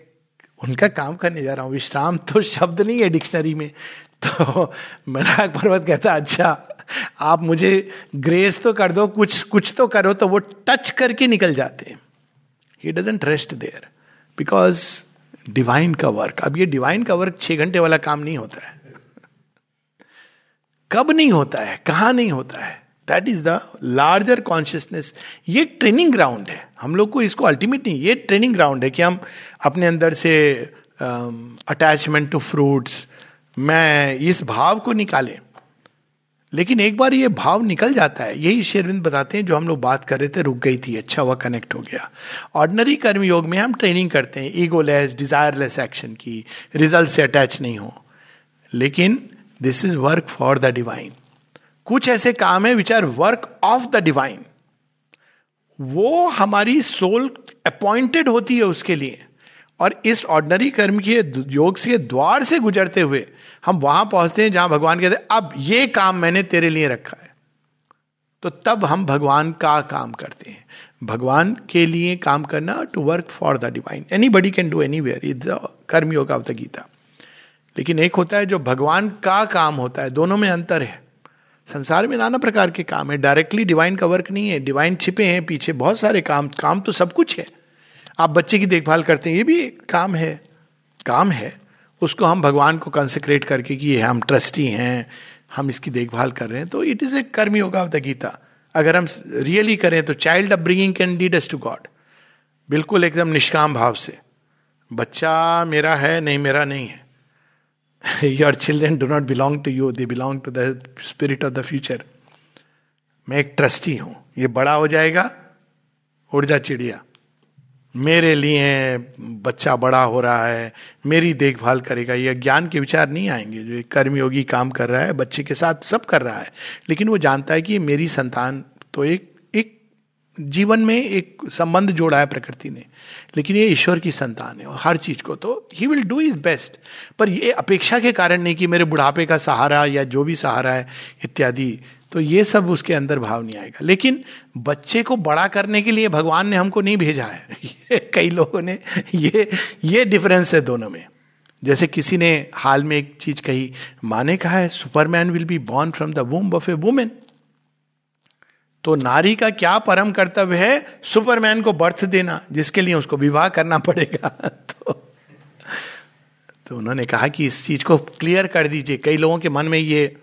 उनका काम करने जा रहा हूँ। विश्राम तो शब्द नहीं है डिक्शनरी में। तो मैनाक पर्वत कहता अच्छा आप मुझे ग्रेस तो कर दो, कुछ कुछ तो करो। तो वो टच करके निकल जाते हैं। He doesn't rest there because divine का वर्क अब ये डिवाइन का वर्क छह घंटे वाला काम नहीं होता है। कब नहीं होता है? कहाँ नहीं होता है? That is the larger consciousness ये ट्रेनिंग ग्राउंड है। हम लोग को इसको अल्टीमेट नहीं, ये ट्रेनिंग ग्राउंड है कि हम अपने अंदर से अटैचमेंट टू फ्रूट्स मैं इस भाव को निकालें। लेकिन एक बार ये भाव निकल जाता है, यही शेरविंद बताते हैं, जो हम लोग बात कर रहे थे, रुक गई थी अच्छा हुआ कनेक्ट हो गया। ऑर्डनरी कर्म योग में हम ट्रेनिंग करते हैं ईगोलेस डिजायरलेस एक्शन की रिज़ल्ट से अटैच नहीं हो। लेकिन this is work for the divine कुछ ऐसे काम है which are work of the divine वो हमारी सोल अपॉइंटेड होती है उसके लिए। और इस ऑर्डनरी कर्म के योग से, द्वार से गुजरते हुए हम वहाँ पहुँचते हैं जहाँ भगवान कहते हैं, अब ये काम मैंने तेरे लिए रखा है। तो तब हम भगवान का काम करते हैं। भगवान के लिए काम करना to work for the divine anybody can do anywhere is karma yoga of the Gita. लेकिन एक होता है जो भगवान का काम होता है, दोनों में अंतर है। संसार में नाना प्रकार के काम है। डायरेक्टली डिवाइन का वर्क नहीं है। डिवाइन छिपे हैं, पीछे बहुत सारे काम। काम तो सब कुछ है। आप बच्चे की देखभाल करते हैं, ये भी काम है। काम है। उसको हम भगवान को कंसेक्रेट करके कि हम ट्रस्टी हैं, हम इसकी देखभाल कर रहे हैं। तो इट इज़ ए कर्म योगा ऑफ़ द गीता। अगर हम रियली करें तो child upbringing can lead us to God बिल्कुल एकदम निष्काम भाव से। बच्चा मेरा है, नहीं मेरा नहीं है। Your children do not belong to you they belong to the spirit of the future मैं एक ट्रस्टी हूँ। ये बड़ा हो जाएगा, उड़ जा चिड़िया। मेरे लिए बच्चा बड़ा हो रहा है, मेरी देखभाल करेगा, ये ज्ञान के विचार नहीं आएँगे। जो एक कर्मयोगी काम कर रहा है, बच्चे के साथ सब कर रहा है, लेकिन वो जानता है कि मेरी संतान तो एक एक जीवन में एक संबंध जोड़ा है प्रकृति ने, लेकिन ये ईश्वर की संतान है हर चीज़ को तो he will do his best पर ये अपेक्षा के कारण नहीं कि मेरे बुढ़ापे का सहारा या जो भी सहारा है, इत्यादि तो ये सब उसके अंदर भाव नहीं आएगा। लेकिन बच्चे को बड़ा करने के लिए भगवान ने हमको नहीं भेजा है। कई लोगों ने ये ये डिफरेंस है दोनों में। जैसे किसी ने हाल में एक चीज़ कही, माँ ने कहा है superman will be born from the womb of a woman तो नारी का क्या परम कर्तव्य है? सुपरमैन को बर्थ देना, जिसके लिए उसको विवाह करना पड़ेगा। तो तो उन्होंने कहा कि इस चीज़ को क्लियर कर दीजिए। कई लोगों के मन में ये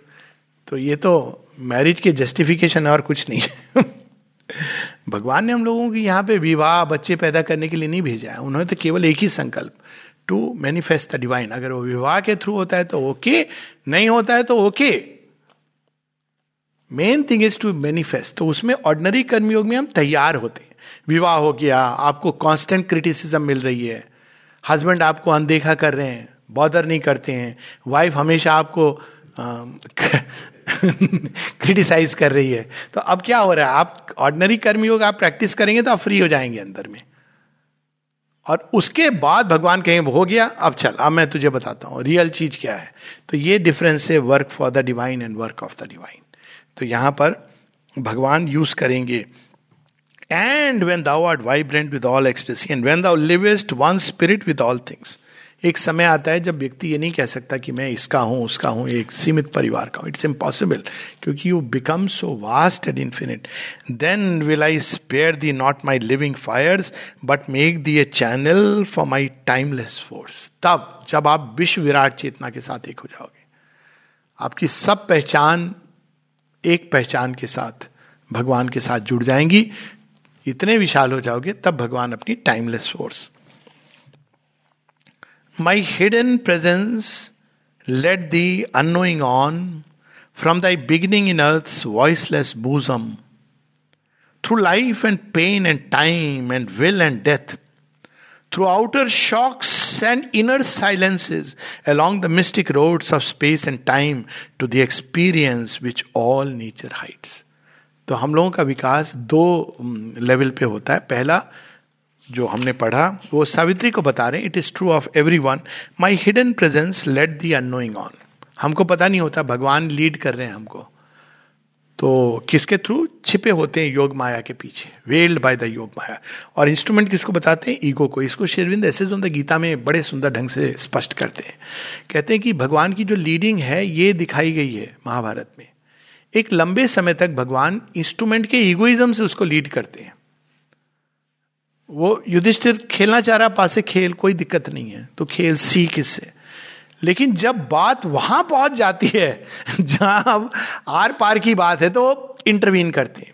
तो ये तो मैरिज के जस्टिफिकेशन और कुछ नहीं। है भगवान ने हम लोगों की यहाँ पे विवाह, बच्चे पैदा करने के लिए नहीं भेजा है। उन्होंने तो केवल एक ही संकल्प टू मैनिफेस्ट द डिवाइन अगर वो विवाह के थ्रू होता है तो ओके नहीं होता है तो okay main thing is to manifest तो उसमें ऑर्डनरी कर्मयोग में हम तैयार होते हैं। विवाह हो गया, आपको कांस्टेंट क्रिटिसिज्म मिल रही है। हस्बैंड आपको अनदेखा कर रहे हैं बॉदर नहीं करते हैं। वाइफ हमेशा आपको क्रिटिसाइज कर रही है। तो अब क्या हो रहा है? आप ऑर्डनरी कर्मयोग आप प्रैक्टिस करेंगे तो आप फ्री हो जाएँगे अंदर में। और उसके बाद भगवान कहें, हो गया, अब चल, अब मैं तुझे बताता हूँ रियल चीज़ क्या है? तो ये डिफरेंस है work for the divine and work of the divine तो यहाँ पर भगवान यूज़ करेंगे। And when thou art vibrant with all ecstasy and when thou livest one spirit with all things एक समय आता है जब व्यक्ति ये नहीं कह सकता कि मैं इसका हूँ, उसका हूँ, एक सीमित परिवार का हूँ। इट्स इम्पॉसिबल क्योंकि you become so vast and infinite then will I spare thee not my living fires but make thee a channel for my timeless force तब, जब आप विश्व विराट चेतना के साथ एक हो जाओगे। आपकी सब पहचान एक पहचान के साथ, भगवान के साथ जुड़ जाएँगी। इतने विशाल हो जाओगे, तब भगवान अपनी timeless force My hidden presence led thee unknowing on from thy beginning in earth's voiceless bosom. Through life and pain and time and will and death, through outer shocks and inner silences, along the mystic roads of space and time to the experience which all nature hides. तो हम लोगों का विकास दो level पे होता है पहला जो हमने पढ़ा, वो सावित्री को बता रहे it is true of every one my hidden presence led thee unknowing on हमको पता नहीं होता, भगवान लीड कर रहे हैं हमको। तो किसके थ्रू छिपे होते हैं योग माया के पीछे वेल्ड बाय द योग माया। और इंस्ट्रूमेंट किसको बताते हैं? ईगो को। इसको शेरविंद ऐसे जो गीता में बड़े सुंदर ढंग से स्पष्ट करते हैं। कहते हैं कि भगवान की जो लीडिंग है, ये दिखाई गई है महाभारत में। एक लंबे समय तक भगवान इंस्ट्रूमेंट के ईगोइज्म से उसको लीड करते हैं। वो युधिष्ठिर खेलना चाह रहा पासे खेल, कोई दिक्कत नहीं है। तो खेल सीख इससे। लेकिन जब बात वहाँ पहुँच जाती है, जहाँ अब आर पार की बात है तो इंटरवीन करते हैं।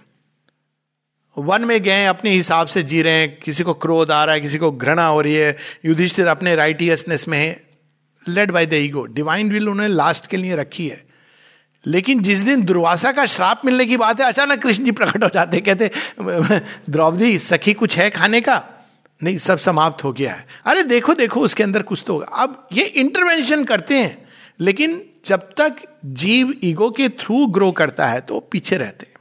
वन में गए, अपने हिसाब से जी रहे हैं, किसी को क्रोध आ रहा है, किसी को घृणा हो रही है, युधिष्ठिर अपने राइटियसनेस में है। Led by the ego divine will उन्होंने लास्ट के लिए रखी है। लेकिन जिस दिन दुर्वासा का श्राप मिलने की बात है, अचानक कृष्ण जी प्रकट हो जाते, कहते, द्रौपदी, सखी कुछ है खाने का? नहीं, सब समाप्त हो गया है। अरे देखो देखो, उसके अंदर कुछ तो होगा। अब ये इंटरवेंशन करते हैं, लेकिन जब तक जीव ईगो के थ्रू ग्रो करता है तो पीछे रहते हैं।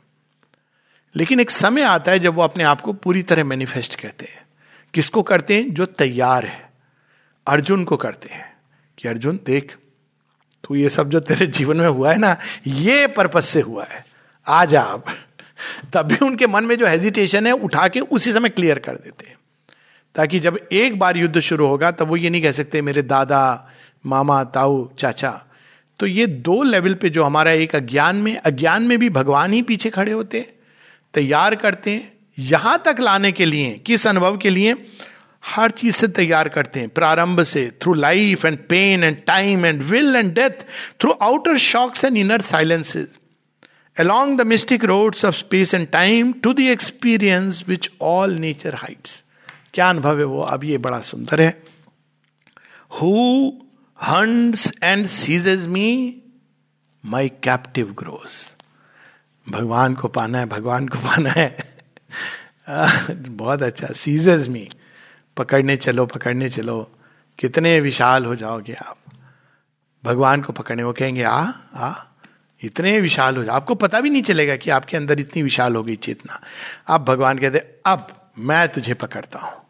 लेकिन एक समय आता है जब वो अपने आप को पूरी तरह मैनिफेस्ट कहते हैं। किसको करते हैं? जो तैयार है। अर्जुन को करते हैं कि, अर्जुन, देख तो ये सब जो तेरे जीवन में हुआ है ना, ये पर्पज से हुआ है। आ जा अब तब भी उनके मन में जो हेजिटेशन है, उठा के उसी समय क्लियर कर देते हैं। ताकि जब एक बार युद्ध शुरू होगा, तब वो ये नहीं कह सकते, मेरे दादा, मामा, ताऊ, चाचा। तो ये दो लेवल पे जो हमारा एक अज्ञान में अज्ञान में भी भगवान ही पीछे खड़े होते तैयार करते हैं, यहाँ तक लाने के लिए, किस अनुभव के लिए? हर चीज़ से तैयार करते हैं, प्रारंभ से through life and pain and time and will and death through outer shocks and inner silences along the mystic roads of space and time to the experience which all nature hides. क्या अनुभव है वो? अब ये बड़ा सुंदर है। Who hunts and seizes me my captive grows भगवान को पाना है, भगवान को पाना है। बहुत अच्छा सीजेज मी पकड़ने चलो पकड़ने चलो। कितने विशाल हो जाओगे आप। भगवान को पकड़ने, वो कहेंगे, आ आ, इतने विशाल हो जाओ आपको पता भी नहीं चलेगा कि आपके अंदर इतनी विशाल हो गई चेतना। अब भगवान कहते, अब मैं तुझे पकड़ता हूँ।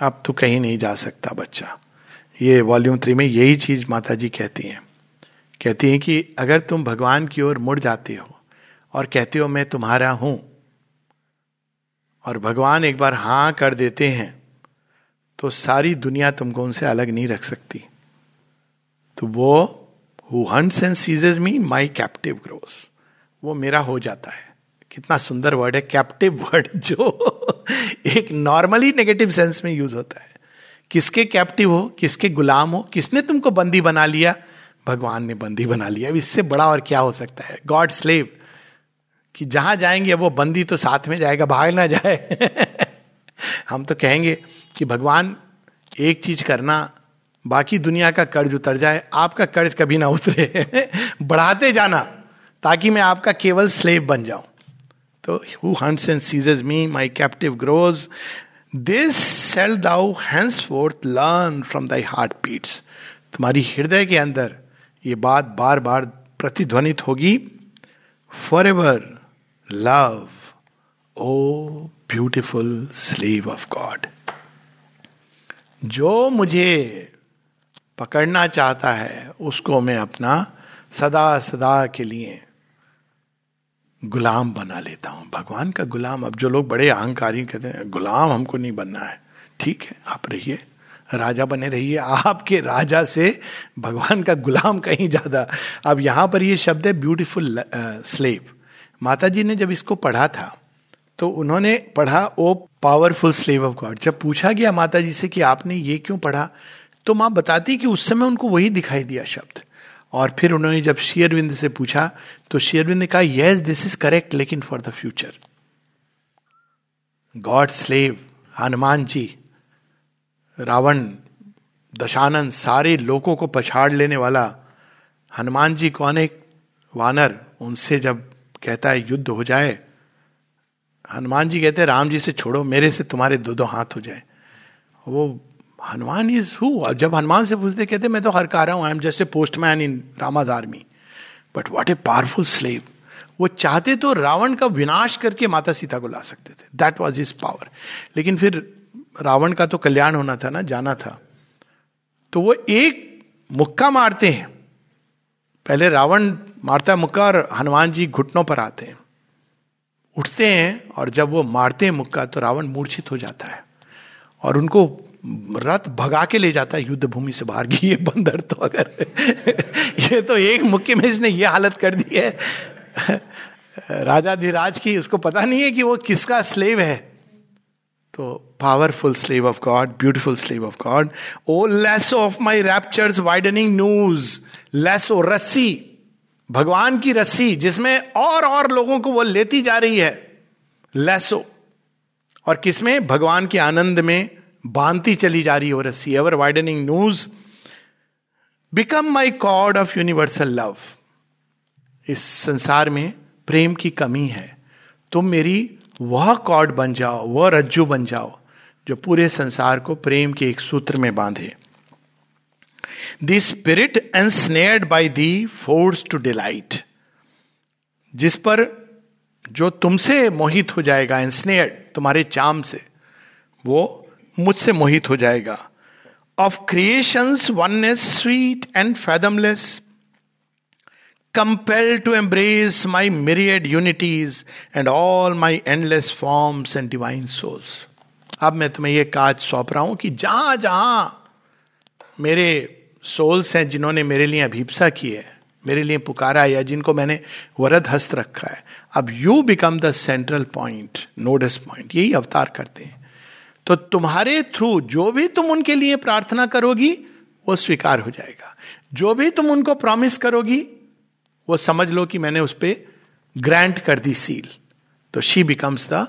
अब तू कहीं नहीं जा सकता, बच्चा। ये वॉल्यूम थ्री में यही चीज़ माता जी कहती हैं। कहती हैं कि अगर तुम भगवान की ओर मुड़ जाते हो और कहते हो, मैं तुम्हारा हूँ, और भगवान एक बार हाँ कर देते हैं तो सारी दुनिया तुमको उनसे अलग नहीं रख सकती। तो वो who hunts and seizes me my captive grows वो मेरा हो जाता है। कितना सुंदर वर्ड है कैप्टिव वर्ड जो एक नॉर्मली नेगेटिव सेंस में यूज़ होता है। किसके कैप्टिव हो, किसके गुलाम हो, किसने तुमको बंदी बना लिया? भगवान ने बंदी बना लिया। अब इससे बड़ा और क्या हो सकता है? गॉड स्लेव कि जहाँ जाएँगे वो बंदी तो साथ में जाएगा, भाग ना जाए। हम तो कहेंगे कि भगवान, एक चीज़ करना, बाकी दुनिया का कर्ज उतर जाए, आपका कर्ज कभी ना उतरे। बढ़ाते जाना, ताकि मैं आपका केवल स्लेव बन जाऊँ। तो who hunts and seizes me my captive grows this shalt thou henceforth learn from thy heart beats तुम्हारी हृदय के अंदर ये बात बार बार प्रतिध्वनित होगी। For ever love O beautiful slave of God जो मुझे पकड़ना चाहता है, उसको मैं अपना सदा सदा के लिए गुलाम बना लेता हूँ। भगवान का गुलाम, अब जो लोग बड़े अहंकारी कहते हैं, गुलाम हमको नहीं बनना है। ठीक है, आप रहिए, राजा बने रहिए। आपके राजा से भगवान का गुलाम कहीं ज़्यादा। अब यहाँ पर ये शब्द है ब्यूटीफुल स्लेव माता जी ने जब इसको पढ़ा था तो उन्होंने पढ़ा, O powerful slave of God. जब पूछा गया माता जी से कि आपने ये क्यों पढ़ा तो माँ बताती कि उस समय उनको वही दिखाई दिया शब्द। और फिर उन्होंने जब शेयरविंद से पूछा तो शेयरविंद ने कहा, यस, दिस इज़ करेक्ट, लेकिन for the future. God slave, Hanuman ji, Ravan Dashanan सारे लोगों को पछाड़ लेने वाला हनुमान जी कौन एक वानर, उनसे जब कहता है, युद्ध हो जाए हनुमान जी कहते हैं, राम जी से छोड़ो, मेरे से तुम्हारे दो दो हाथ हो जाए। वो हनुमान इज़ हु जब हनुमान से पूछते, कहते, मैं तो हर का रहा हूँ I am just a postman in Rama's army but what a powerful slave वो चाहते तो रावण का विनाश करके माता सीता को ला सकते थे। दैट वॉज़ हिज पावर लेकिन फिर रावण का तो कल्याण होना था ना, जाना था। तो वो एक मुक्का मारते हैं। पहले रावण मारता मुक्का और हनुमान जी घुटनों पर आते हैं। उठते हैं और जब वो मारते हैं मुक्का तो रावण मूर्छित हो जाता है। और उनको रथ भगा के ले जाता है युद्ध भूमि से बाहर, की ये बंदर तो अगर ये तो एक मुक्के में इसने ये हालत कर दी है। राजा धीराज की उसको पता नहीं है कि वो किसका स्लेव है। तो powerful slave of God beautiful slave of God O lasso of my raptures widening noose lasso O रस्सी भगवान की रस्सी जिसमें और और लोगों को वो लेती जा रही है, लेसो। और किसमें? भगवान के आनंद में बांधती चली जा रही हो रस्सी। Ever widening noose become my cord of universal love इस संसार में प्रेम की कमी है। तुम मेरी वह कॉड बन जाओ, वह रज्जू बन जाओ, जो पूरे संसार को प्रेम के एक सूत्र में बांधे। The spirit ensnared by the force to delight जिस पर जो तुमसे मोहित हो जाएगा एंसनेड तुम्हारे चाम से, वो मुझसे मोहित हो जाएगा। Of creations oneness sweet and fathomless compel to embrace my myriad unities and all my endless forms and divine souls अब मैं तुम्हें यह काज सौंप रहा हूँ कि जहाँ जहाँ मेरे सोल्स हैं जिन्होंने मेरे लिए अभिप्सा की है, मेरे लिए पुकारा या जिनको मैंने वरद हस्त रखा है। अब you become the central point nodus point यही अवतार करते हैं। तो तुम्हारे थ्रू जो भी तुम उनके लिए प्रार्थना करोगी, वो स्वीकार हो जाएगा। जो भी तुम उनको प्रॉमिस करोगी, वो समझ लो कि मैंने उस पर ग्रांट कर दी सील तो she becomes the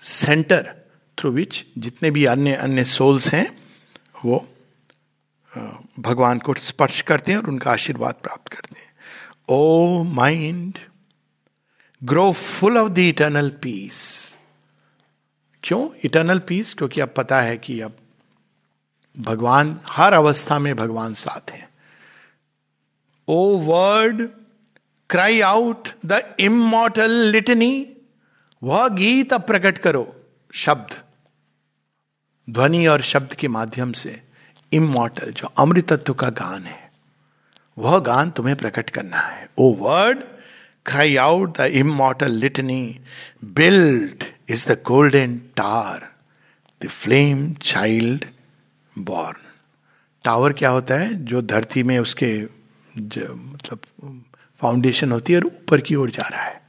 centre through which जितने भी अन्य अन्य सोल्स हैं, वो भगवान को स्पर्श करते हैं और उनका आशीर्वाद प्राप्त करते हैं। O mind grow full of the eternal peace क्यों? इटर्नल पीस क्योंकि अब पता है कि अब भगवान, हर अवस्था में भगवान साथ हैं। O word cry out the immortal litany वह गीत अब प्रकट करो, शब्द। ध्वनि और शब्द के माध्यम से। इमोटल जो अमृतत्व का गान है वह गान तुम्हें प्रकट करना है। O word cry out the immortal litany build is the golden tower, the flame child born. Tower क्या होता है? जो धरती में उसके मतलब फाउंडेशन होती है और ऊपर की ओर जा रहा है।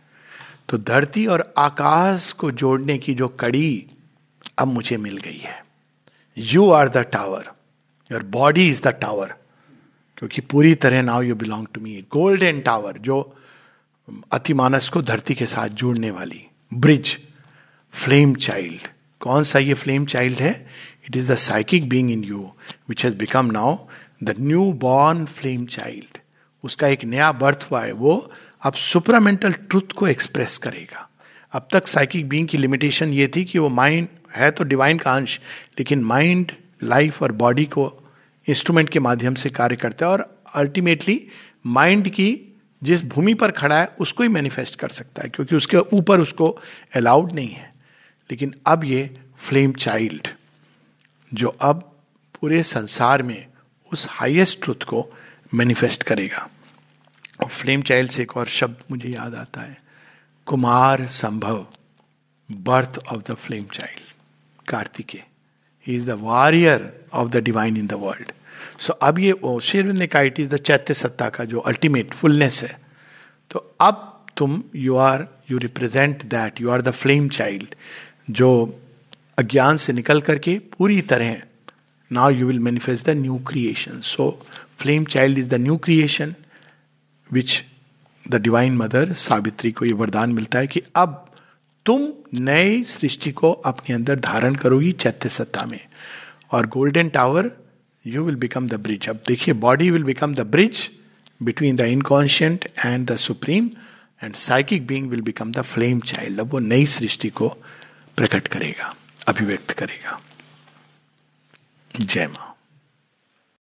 तो धरती और आकाश को जोड़ने की जो कड़ी अब मुझे मिल गई है। You are the tower your body is the tower क्योंकि पूरी तरह now you belong to me golden tower जो अतिमानस को धरती के साथ जोड़ने वाली ब्रिज फ्लेम चाइल्ड कौन सा ये फ्लेम चाइल्ड है? It is the psychic being in you which has become now the new born flame child उसका एक नया बर्थ हुआ है, वो अब सुपरामेंटल ट्रुथ को एक्सप्रेस करेगा। अब तक साइकिक बींग की लिमिटेशन ये थी कि वो माइंड है तो डिवाइन का अंश, लेकिन माइंड लाइफ और बॉडी को इंस्ट्रूमेंट के माध्यम से कार्य करता है और अल्टीमेटली माइंड की जिस भूमि पर खड़ा है, उसको ही मैनिफेस्ट कर सकता है, क्योंकि उसके ऊपर उसको अलाउड नहीं है। लेकिन अब ये फ्लेम चाइल्ड जो अब पूरे संसार में उस हाईएस्ट ट्रुथ को मैनिफेस्ट करेगा। और फ्लेम चाइल्ड से एक और शब्द मुझे याद आता है, Kumarasambhava birth of the flame child Kartikeya he is the warrior of the divine in the world so अब ये शेरविंद ने कहा इट इज़ द चैत्य सत्ता का जो अल्टीमेट फुलनेस है तो अब तुम you are you represent that you are the flame child जो अज्ञान से निकल करके पूरी तरह now you will manifest the new creation so flame child is the new creation which the divine mother Savitri को ये वरदान मिलता है कि अब तुम नए सृष्टि को अपने अंदर धारण करोगी चैत्य सत्ता में। और golden tower you will become the bridge अब देखिए body will become the bridge between the inconscient and the supreme and psychic being will become the flame child अब वो नई सृष्टि को प्रकट करेगा, अभिव्यक्त करेगा। जय माँ।